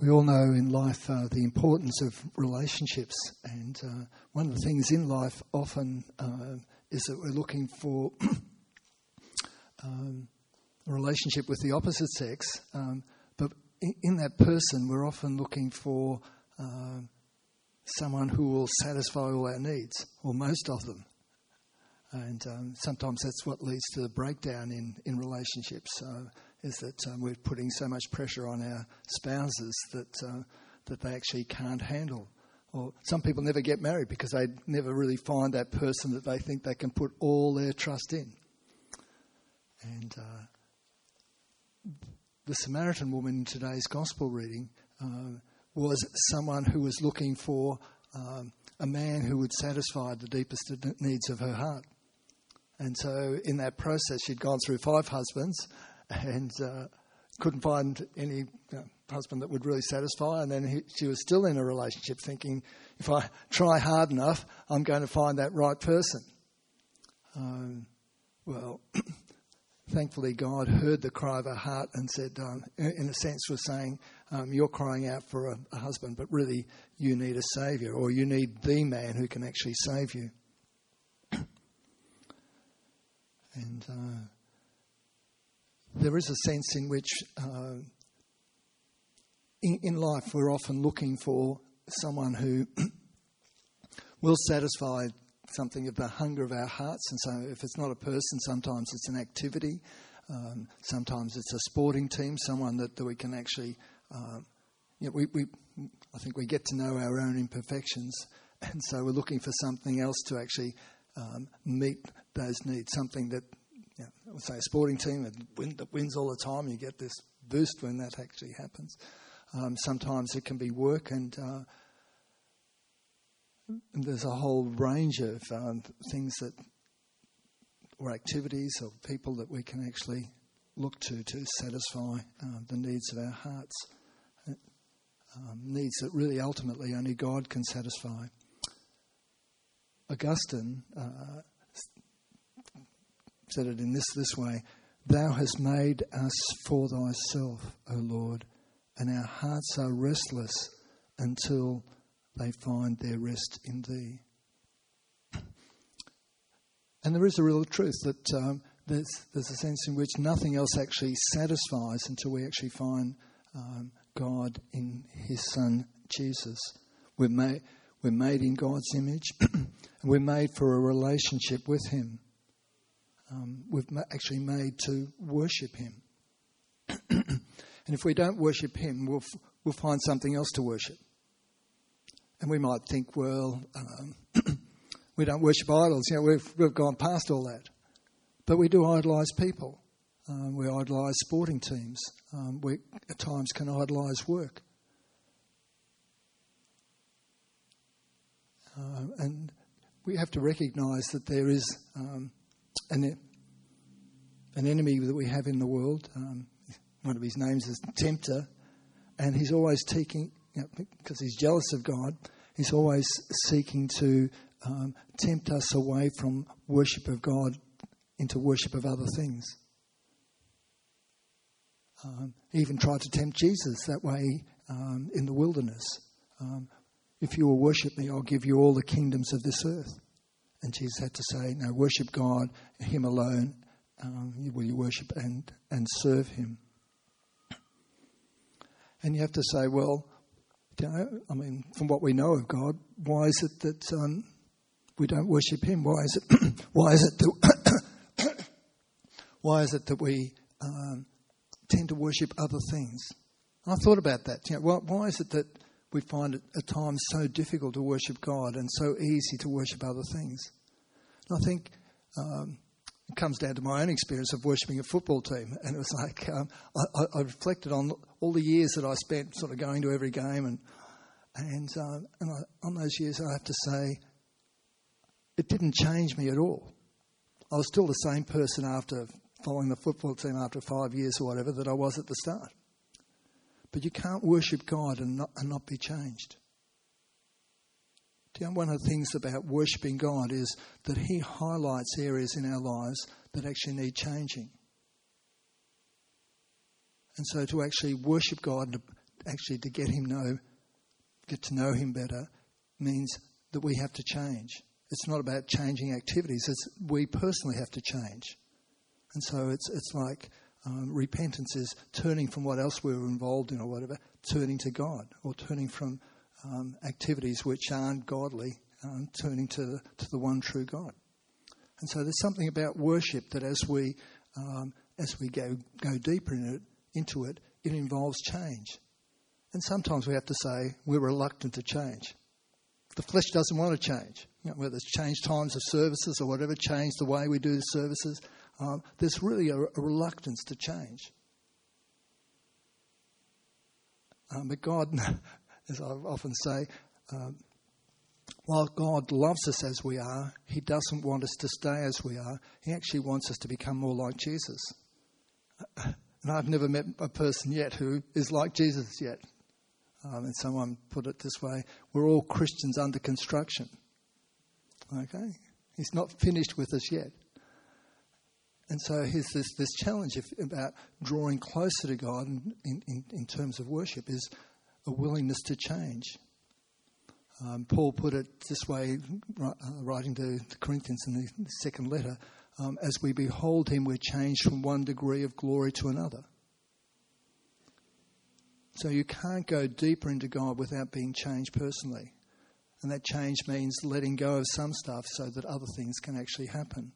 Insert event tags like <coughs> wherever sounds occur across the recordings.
we all know in life uh, the importance of relationships, and uh, one of the things in life often uh, is that we're looking for <clears throat> um, a relationship with the opposite sex, um, but in, in, that person, we're often looking for um, someone who will satisfy all our needs, or most of them. And um, sometimes that's what leads to the breakdown in, in relationships is that um, we're putting so much pressure on our spouses that uh, that they actually can't handle. Or some people never get married because they never really find that person that they think they can put all their trust in. And uh, the Samaritan woman in today's gospel reading uh, was someone who was looking for um, a man who would satisfy the deepest needs of her heart. And so, in that process, she'd gone through five husbands <laughs> and uh, couldn't find any uh, husband that would really satisfy. And then he, she was still in a relationship thinking, if I try hard enough, I'm going to find that right person. Um, well, <clears throat> thankfully, God heard the cry of her heart and said, um, in a sense, was saying, um, You're crying out for a, a, husband, but really you need a savior, or you need the man who can actually save you. <clears throat> and. Uh, there is a sense in which uh, in, in, life we're often looking for someone who <clears throat> will satisfy something of the hunger of our hearts. And so, if it's not a person, sometimes it's an activity, um, sometimes it's a sporting team, someone that, that we can actually. Uh, you know, we, we, I think we get to know our own imperfections, and so we're looking for something else to actually um, meet those needs, something that you know, say a sporting team that, win, that, wins all the time, you get this boost when that actually happens. Um, sometimes it can be work, and, uh, there's a whole range of um, things that, or activities, or people that we can actually look to to satisfy uh, the needs of our hearts. Um, needs that really ultimately only God can satisfy. Augustine uh, said it in this this way Thou hast made us for thyself, O Lord, and our hearts are restless until they find their rest in thee. And there is a real truth that um, there's, there's a sense in which nothing else actually satisfies until we actually find um, God in His Son Jesus. We're made, we're made in God's image, <clears throat> and we're made for a relationship with Him um, we've actually made to worship Him. <clears throat> and if we don't worship Him, we'll, we'll find something else to worship. And we might think, well, um, <clears throat> we don't worship idols. You know, we've, we've gone past all that. But we do idolise people. Um, we idolise sporting teams. Um, we at times can idolise work. Uh, and we have to recognise that there is um, an, an enemy that we have in the world. Um, one of his names is Tempter, and he's always taking, you know, because he's jealous of God, he's always seeking to um, tempt us away from worship of God into worship of other things. Um, he even tried to tempt Jesus that way um, in the wilderness. Um, if you will worship me, I'll give you all the kingdoms of this earth. And Jesus had to say, no, worship God, Him alone. Um, will you worship and, and serve Him? And you have to say, well, you know, I mean, from what we know of God, why is it that um, we don't worship Him? Why is it? <coughs> why is it that? <coughs> why is it that we um, tend to worship other things? I thought about that. You know, why, why is it that we find it at times so difficult to worship God and so easy to worship other things. And I think um, it comes down to my own experience of worshipping a football team. And it was like um, I, I, reflected on all the years that I spent sort of going to every game, and and, uh, and I, on those years, I have to say, it didn't change me at all. I was still the same person after following the football team after five years or whatever that I was at the start. But you can't worship God and not, and not be changed. You know, one of the things about worshipping God is that He highlights areas in our lives that actually need changing. And so to actually worship God actually to get him know, get to know him better, means that we have to change. It's not about changing activities. It's we personally have to change. And so it's it's like um, repentance is turning from what else we were involved in or whatever, turning to God, or turning from um, activities which aren't godly, um, turning to to the one true God. And so there's something about worship that as we um, as we go go deeper in it, into it, it involves change. And sometimes we have to say we're reluctant to change. The flesh doesn't want to change. You know, whether it's change times of services or whatever, change the way we do the services. Um, there's really a, a, reluctance to change. Um, but God, <laughs> as I often say, um, while God loves us as we are, He doesn't want us to stay as we are. He actually wants us to become more like Jesus. <laughs> And I've never met a person yet who is like Jesus yet. Um, and someone put it this way we're all Christians under construction. Okay? He's not finished with us yet. And so here's this, this challenge if, about drawing closer to God in, in, in terms of worship is a willingness to change. Um, Paul put it this way, uh, writing to the Corinthians in the second letter um, as we behold him, we're changed from one degree of glory to another. So you can't go deeper into God without being changed personally. And that change means letting go of some stuff so that other things can actually happen.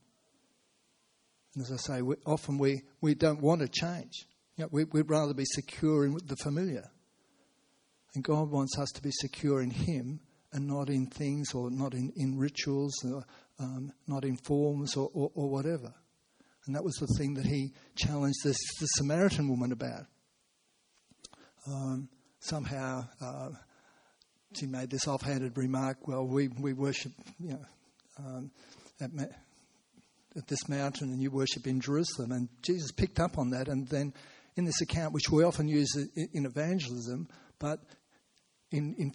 As I say, we, often we, we don't want to change. You know, we, we'd rather be secure in the familiar. And God wants us to be secure in Him and not in things or not in, in rituals or um, not in forms or, or, or, whatever. And that was the thing that he challenged this, the Samaritan woman about. Um, somehow uh, she made this offhanded remark, well, we, we worship you know, um, at, at this mountain and you worship in Jerusalem. And Jesus picked up on that. And then in this account, which we often use in evangelism, but in, in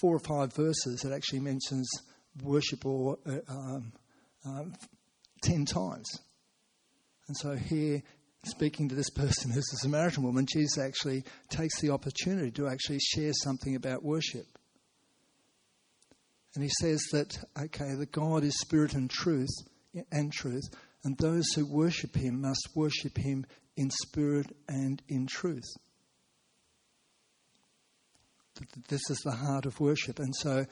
four or five verses, it actually mentions worship or uh, um, um, ten times. And so here, speaking to this person who's a Samaritan woman, Jesus actually takes the opportunity to actually share something about worship. And he says that, okay, that God is spirit and truth and truth, and those who worship him must worship him in spirit and in truth. This is the heart of worship. And so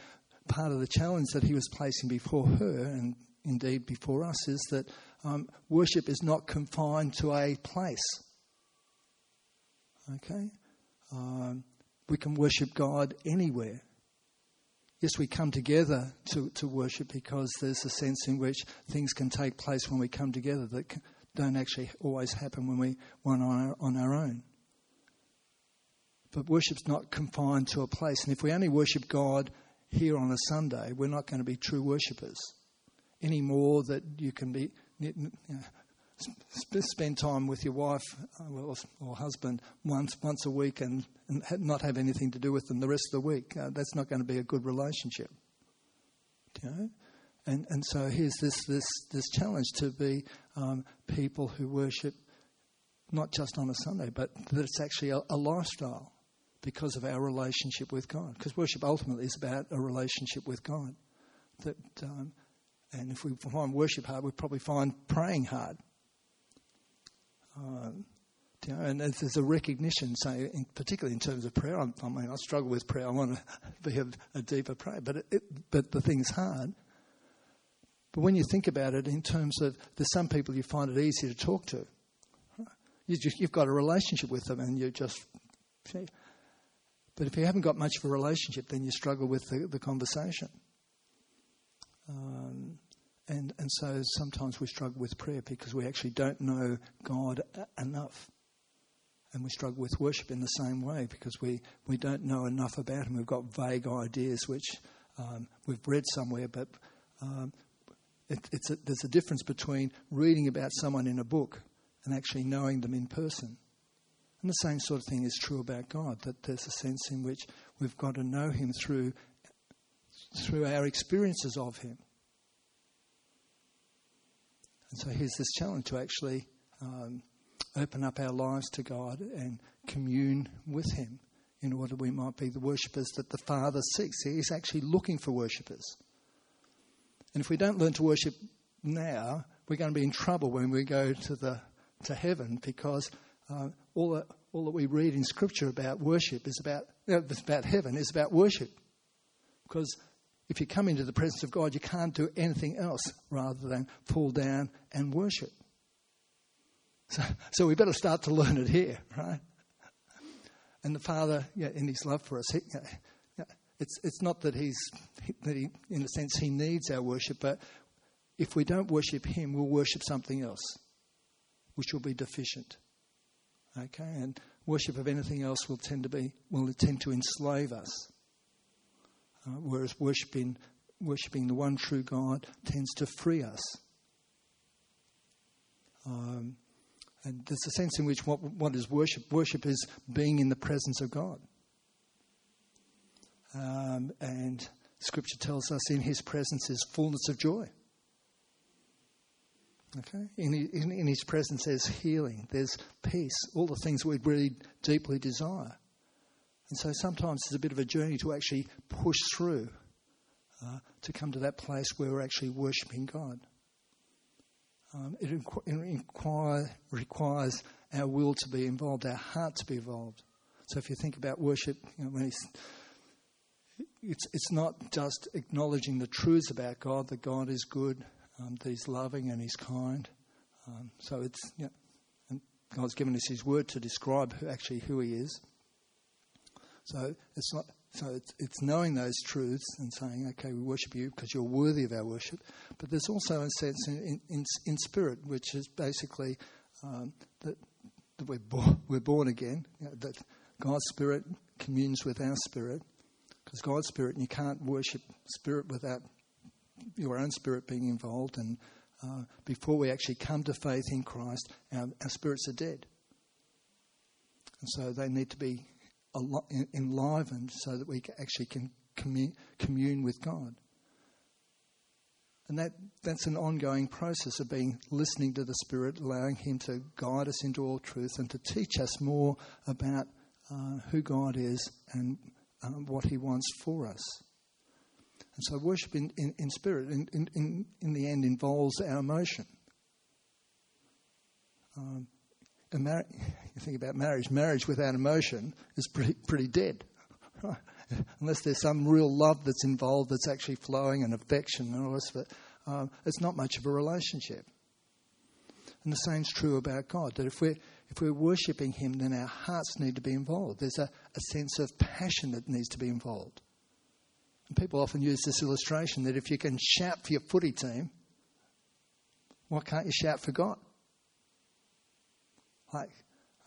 part of the challenge that he was placing before her, and indeed before us, is that um, worship is not confined to a place. Okay? Um, we can worship God anywhere. Yes, we come together to, to worship because there's a sense in which things can take place when we come together that don't actually always happen when we one on our, on our own. But worship's not confined to a place. And if we only worship God here on a Sunday, we're not going to be true worshippers any more that you can be spend time with your wife uh, or husband once once a week and, and not have anything to do with them the rest of the week. Uh, that's not going to be a good relationship. You know? And and so here's this this this challenge to be um, people who worship not just on a Sunday, but that it's actually a, a lifestyle because of our relationship with God. Because worship ultimately is about a relationship with God. That, um, and if we find worship hard, we probably find praying hard. Uh, know, and there's a recognition, say, in, particularly in terms of prayer. I, I, mean, I struggle with prayer. I want to <laughs> be a, a deeper prayer, but it, it, but the thing's hard. But when you think about it, in terms of there's some people you find it easy to talk to. You you've got a relationship with them, and you just but if you haven't got much of a relationship, then you struggle with the, the conversation. Um, and, so sometimes we struggle with prayer because we actually don't know God enough. And we struggle with worship in the same way because we, we don't know enough about Him. We've got vague ideas which um, we've read somewhere, but um, it, it's a, there's a difference between reading about someone in a book and actually knowing them in person. And the same sort of thing is true about God, that there's a sense in which we've got to know Him through, through our experiences of Him. And so here's this challenge to actually um, open up our lives to God and commune with Him in order we might be the worshippers that the Father seeks. He's actually looking for worshippers. And if we don't learn to worship now, we're going to be in trouble when we go to the to heaven because uh, all that all that we read in Scripture about worship is about you know, it's about heaven is about worship. Because if you come into the presence of God, you can't do anything else rather than fall down and worship. So, so we better start to learn it here, right? And the Father, yeah, in His love for us, he, yeah, it's it's not that He's that He, in a sense, He needs our worship, but if we don't worship Him, we'll worship something else, which will be deficient. Okay, and worship of anything else will tend to be will tend to enslave us. Uh, whereas worshiping worshiping the one true God tends to free us. Um, and there's a sense in which what, what is worship? Worship is being in the presence of God. Um, and Scripture tells us in His presence is fullness of joy. Okay? In, in, in His presence there's healing, there's peace, all the things we really deeply desire. And so sometimes it's a bit of a journey to actually push through uh, to come to that place where we're actually worshipping God. Um, it, inquire, requires our will to be involved, our heart to be involved. So if you think about worship, you know, when it's, it's, it's not just acknowledging the truths about God, that God is good, um, that He's loving and He's kind. Um, so it's, you know, God's given us His word to describe who, actually who He is. So it's not so it's, it's knowing those truths and saying, okay, we worship you because you're worthy of our worship. But there's also a sense in, in, in spirit, which is basically um, that, that we're, bo- <laughs> we're born again, you know, that God's spirit communes with our spirit. Because God's spirit, and you can't worship spirit without your own spirit being involved. And uh, before we actually come to faith in Christ, our, our spirits are dead. And so they need to be enlivened so that we actually can commune with God. And that, that's an ongoing process of being listening to the Spirit, allowing Him to guide us into all truth and to teach us more about uh, who God is and um, what He wants for us. And so worship in, in, in spirit, in, in, in the end, involves our emotion. Um, mar- you think about marriage, marriage without emotion is pretty, pretty dead. Right? Unless there's some real love that's involved that's actually flowing and affection and all this, but um, it's not much of a relationship. And the same's true about God, that if we're, if we're worshipping Him, then our hearts need to be involved. There's a, a sense of passion that needs to be involved. And people often use this illustration that if you can shout for your footy team, why can't you shout for God? Like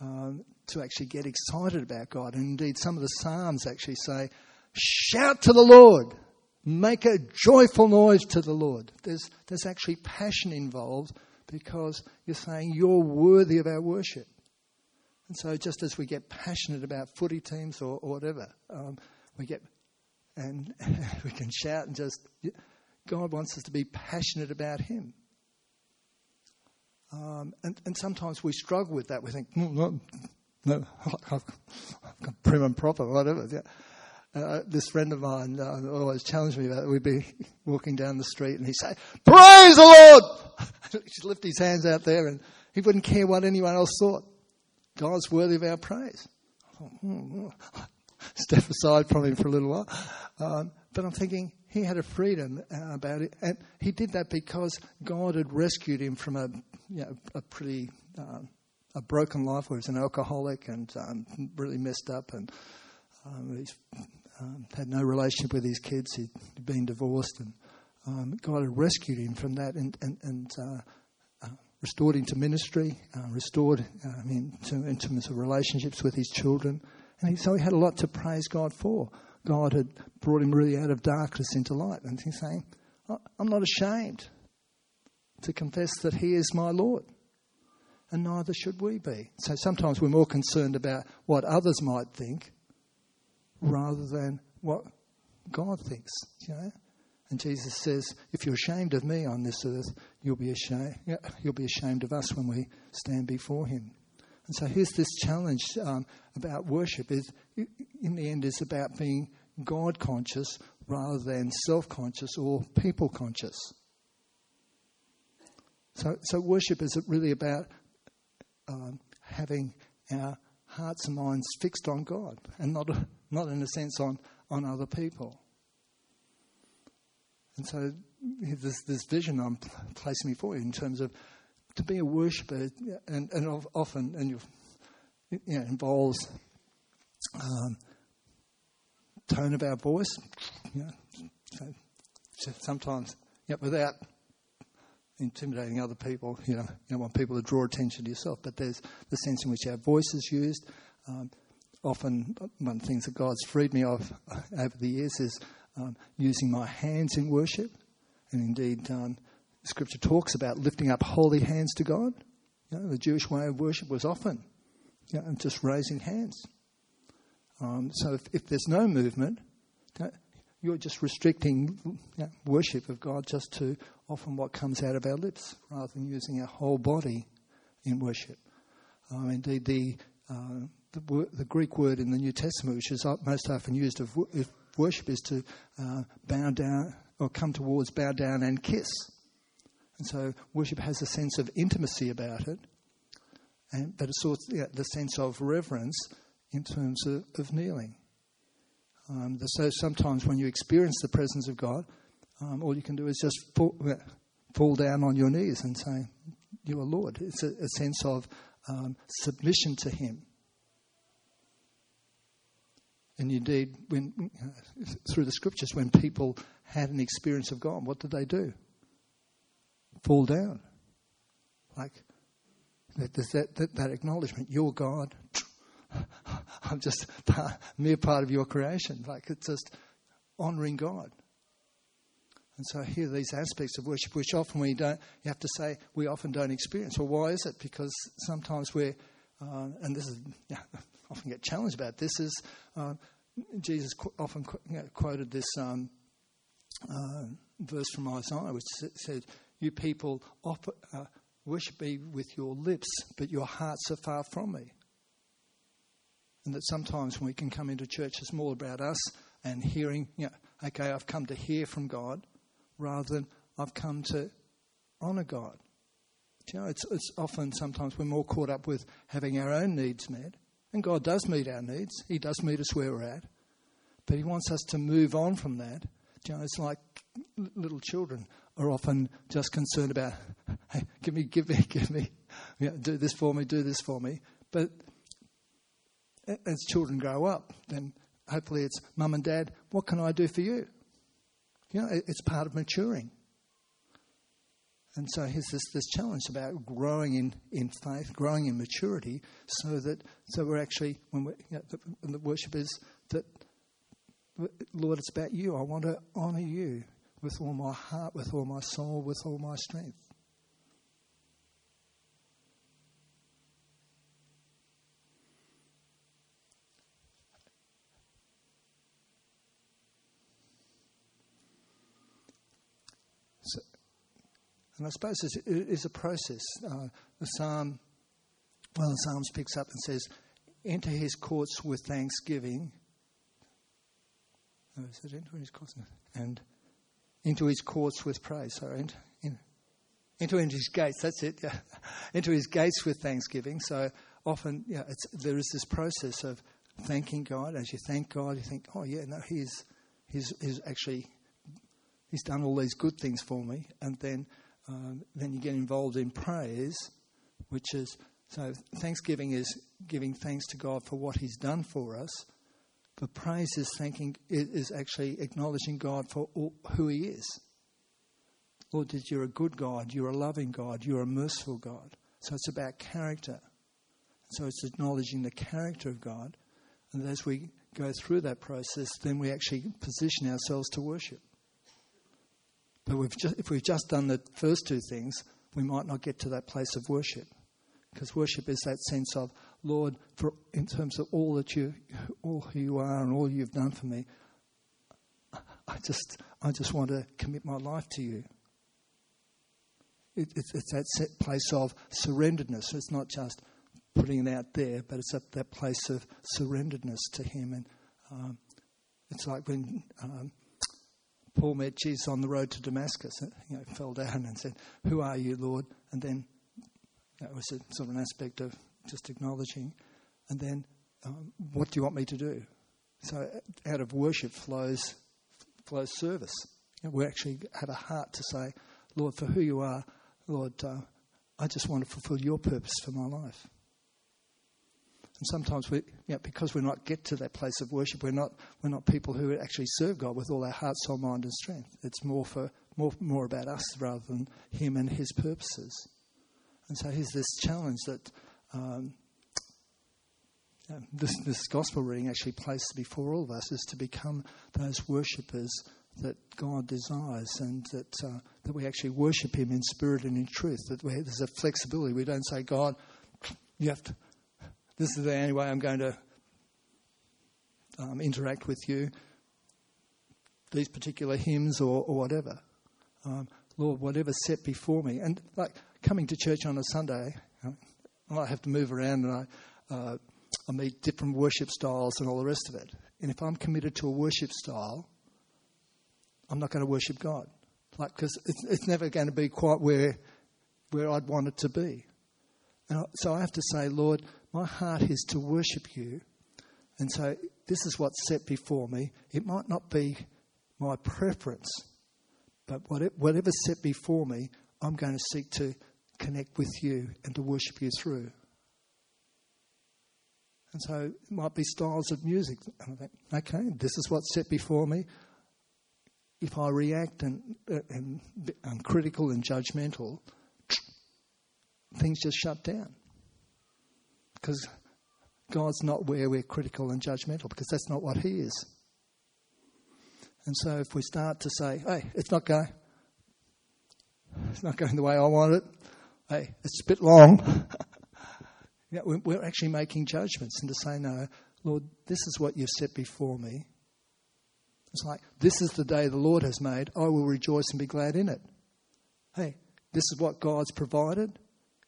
um, to actually get excited about God. And indeed, some of the Psalms actually say, Shout to the Lord, make a joyful noise to the Lord. There's, there's actually passion involved because you're saying you're worthy of our worship. And so, just as we get passionate about footy teams or, or whatever, um, we get and <laughs> we can shout and just God wants us to be passionate about Him. Um, and, and sometimes we struggle with that. We think, mm, no, no, I've got prim and proper, whatever. Yeah. Uh, this friend of mine uh, always challenged me about it. We'd be <laughs> walking down the street and he'd say, Praise the Lord! <laughs> he'd lift his hands out there and he wouldn't care what anyone else thought. God's worthy of our praise. Thought, mm, <laughs> Step aside from him for a little while. Um, but I'm thinking, he had a freedom uh, about it. And he did that because God had rescued him from a, you know, a pretty uh, a broken life where he's an alcoholic and um, really messed up and um, he's um, had no relationship with his kids. He'd been divorced and um, God had rescued him from that and, and, and uh, uh, restored him to ministry, uh, restored uh, him to intimate relationships with his children. And he, so he had a lot to praise God for. God had brought him really out of darkness into light. And he's saying, I'm not ashamed to confess that He is my Lord. And neither should we be. So sometimes we're more concerned about what others might think rather than what God thinks. You know? And Jesus says, if you're ashamed of me on this earth, you'll be ashamed. You'll be ashamed of us when we stand before Him. And so here's this challenge um, about worship is in the end is about being God conscious rather than self conscious or people conscious. So, so worship is really about um, having our hearts and minds fixed on God and not, not in a sense on, on other people. And so there's this vision I'm placing before you in terms of to be a worshipper, and, and often and you know, involves um, tone of our voice. You know, so sometimes, yeah, without intimidating other people. You know, you don't want people to draw attention to yourself, but there's the sense in which our voice is used. Um, often, one of the things that God's freed me of uh, over the years is um, using my hands in worship. And indeed, um, Scripture talks about lifting up holy hands to God. You know, the Jewish way of worship was often you know, just raising hands. Um, so if, if, there's no movement, you're just restricting worship of God just to often what comes out of our lips rather than using our whole body in worship. Um, indeed, the, uh, the, the, Greek word in the New Testament, which is most often used of, of worship, is to uh, bow down or come towards, bow down, and kiss. And so worship has a sense of intimacy about it, and, but it's also yeah, the sense of reverence in terms of, of kneeling. Um, so sometimes when you experience the presence of God, um, all you can do is just fall, fall, down on your knees and say, You are Lord. It's a, a sense of um, submission to Him. And indeed, when uh, through the scriptures, when people had an experience of God, what did they do? Fall down. Like, there's that, that, that acknowledgement, you're God. <laughs> <laughs> I'm just a <laughs> mere part of your creation. Like, it's just honouring God. And so here these aspects of worship, which often we don't, you have to say, we often don't experience. Well, why is it? Because sometimes we're, uh, and this is, <laughs> yeah, often get challenged about this, is uh, Jesus qu- often qu- you know, quoted this um, uh, verse from Isaiah, which said, You people offer, uh, worship me with your lips, but your hearts are far from me. And that sometimes when we can come into church, it's more about us and hearing, you know, okay, I've come to hear from God rather than I've come to honour God. you know, it's, it's often sometimes we're more caught up with having our own needs met. And God does meet our needs, He does meet us where we're at. But He wants us to move on from that. you know, it's like little children are often just concerned about, <laughs> hey, give me, give me, give me, know, do this for me, do this for me. But as children grow up, then hopefully it's mum and dad, what can I do for you? You know, it's part of maturing. And so here's this, this challenge about growing in, in faith, growing in maturity, so that so we're actually when we you know, the, the worship is that Lord, it's about you. I want to honour you with all my heart, with all my soul, with all my strength. And I suppose it is a process. Uh, the psalm, well, the Psalms picks up and says, "Enter his courts with thanksgiving." Oh, is it enter his courts and into his courts with praise? Sorry, enter, in, into his gates. That's it. Yeah, <laughs> into his gates with thanksgiving. So often, yeah, there is this process of thanking God. As you thank God, you think, "Oh yeah, no, he's he's, he's actually." He's done all these good things for me, and then um, then you get involved in praise, which is so thanksgiving is giving thanks to God for what He's done for us. But praise is thanking is actually acknowledging God for all, who He is. Lord, that you're a good God, you're a loving God, you're a merciful God. So it's about character. So it's acknowledging the character of God. And as we go through that process, then we actually position ourselves to worship. But we've just, if we've just done the first two things, we might not get to that place of worship. Because worship is that sense of, Lord, for, in terms of all that you, all who you are and all you've done for me, I just, I just want to commit my life to you. It, it's, it's that place of surrenderedness. It's not just putting it out there, but it's at that place of surrenderedness to Him. And um, it's like when um, Paul met Jesus on the road to Damascus, uh, you know, fell down and said, Who are you, Lord? And then that was a, sort of an aspect of just acknowledging. And then, um, what do you want me to do? So uh, out of worship flows flows service. We actually have a heart to say, Lord, for who you are, Lord, uh, I just want to fulfill your purpose for my life. And sometimes we, you know, because we're not get to that place of worship, we're not we're not people who actually serve God with all our heart, soul, mind, and strength. It's more for more more about us rather than Him and His purposes. And so here's this challenge that um, this, this gospel reading actually places before all of us is to become those worshippers that God desires and that, uh, that we actually worship Him in spirit and in truth. That there's a flexibility. We don't say, God, you have to, this is the only way I'm going to um, interact with you, these particular hymns or, or whatever. Um, Lord, whatever's set before me. And like coming to church on a Sunday, I have to move around and I, uh, I meet different worship styles and all the rest of it. And if I'm committed to a worship style, I'm not going to worship God. Like, because it's, it's never going to be quite where, where I'd want it to be. And so I have to say, Lord, my heart is to worship you. And so this is what's set before me. It might not be my preference, but whatever's set before me, I'm going to seek to connect with you and to worship you through. And so it might be styles of music. And I think, okay, this is what's set before me. If I react and, and I'm critical and judgmental, things just shut down. Because God's not where we're critical and judgmental, because that's not what He is. And so if we start to say, hey, it's not going, it's not going the way I want it, hey, it's a bit long. <laughs> you know, we're actually making judgments and to say, no, Lord, this is what you've set before me. It's like, this is the day the Lord has made. I will rejoice and be glad in it. Hey, this is what God's provided.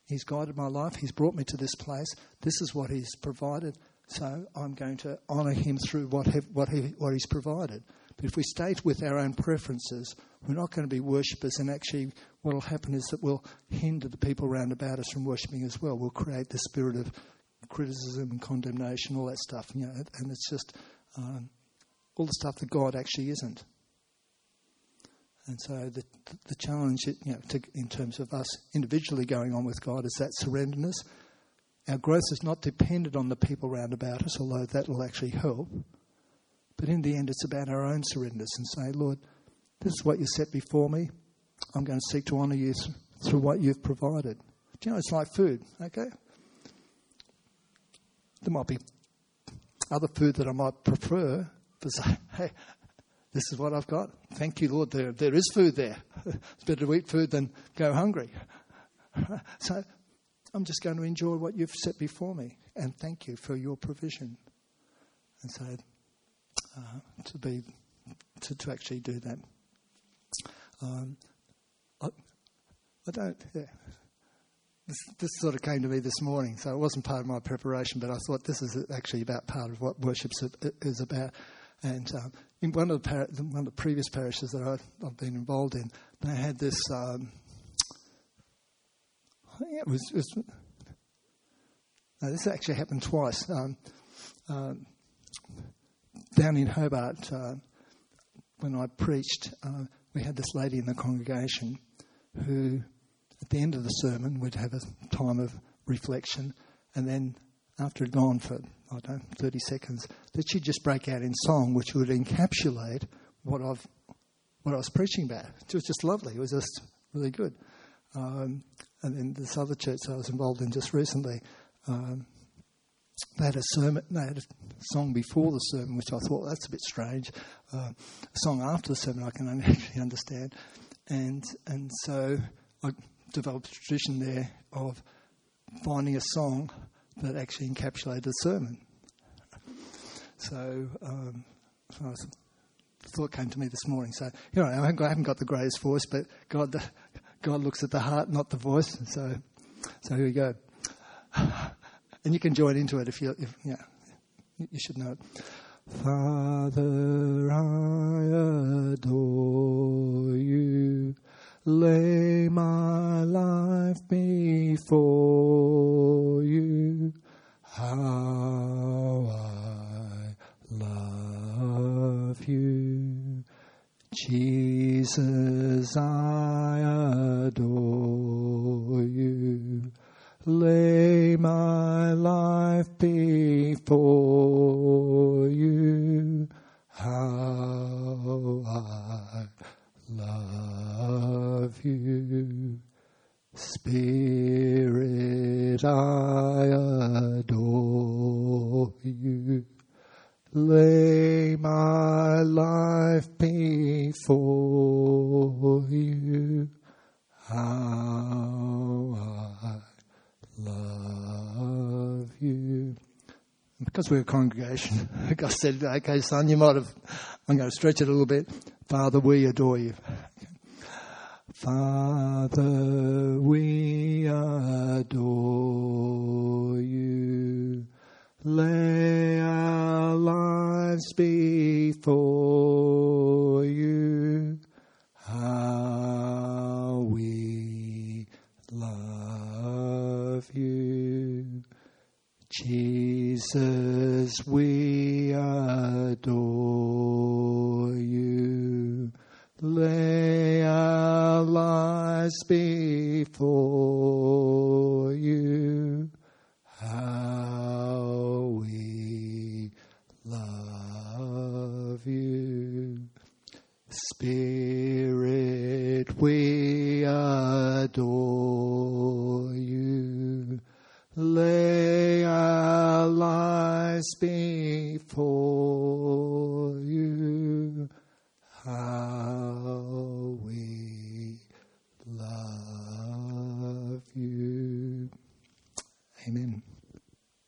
He's guided my life. He's brought me to this place. This is what He's provided. So I'm going to honour Him through what, what, he, what He's provided. But if we stay with our own preferences, we're not going to be worshippers. And actually, what will happen is that we'll hinder the people around about us from worshipping as well. We'll create the spirit of criticism and condemnation, all that stuff. You know, and it's just um, all the stuff that God actually isn't. And so the the challenge, you know, to, in terms of us individually going on with God, is that surrenderness. Our growth is not dependent on the people around about us, although that will actually help. But in the end, it's about our own surrenders and say, Lord, this is what you set before me. I'm going to seek to honour you through what you've provided. Do you know, it's like food, okay? There might be other food that I might prefer, but say, <laughs> hey, this is what I've got. Thank you, Lord. There, there is food there. <laughs> It's better to eat food than go hungry. <laughs> So I'm just going to enjoy what you've set before me and thank you for your provision. And so uh, to be to, to actually do that. Um, I, I don't. Yeah. This, this sort of came to me this morning, so it wasn't part of my preparation, but I thought this is actually about part of what worship is about. And um, in one of the par- one of the previous parishes that I, have been involved in, they had this. Um, I think it was. It was no, this actually happened twice. Um, um down in Hobart, uh, when I preached, uh, we had this lady in the congregation who, at the end of the sermon, would have a time of reflection, and then after it had gone for I don't know, 30 seconds, that she'd just break out in song, which would encapsulate what I've what I was preaching about. It was just lovely. It was just really good. Um, and then this other church I was involved in just recently, um, they had a sermon, they had a song before the sermon, which I thought that's a bit strange. Uh, a song after the sermon, I can <laughs> actually understand, and and so I developed a tradition there of finding a song that actually encapsulated the sermon. So, um, the thought came to me this morning. So you know, I haven't got, I haven't got the greatest voice, but God, <laughs> God looks at the heart, not the voice. So, so here we go. <sighs> And you can join into it if you, if, yeah, you should know it. Father, I adore you. Lay my life before you. How I love you. Jesus, I adore you. Lay my life before you. How I love you. I adore you. Lay my life before you. How I love you. Because we're a congregation, <laughs> God said, okay, son, you might have, I'm going to stretch it a little bit. Father, we adore you. Father, we adore Jesus, we adore you. Lay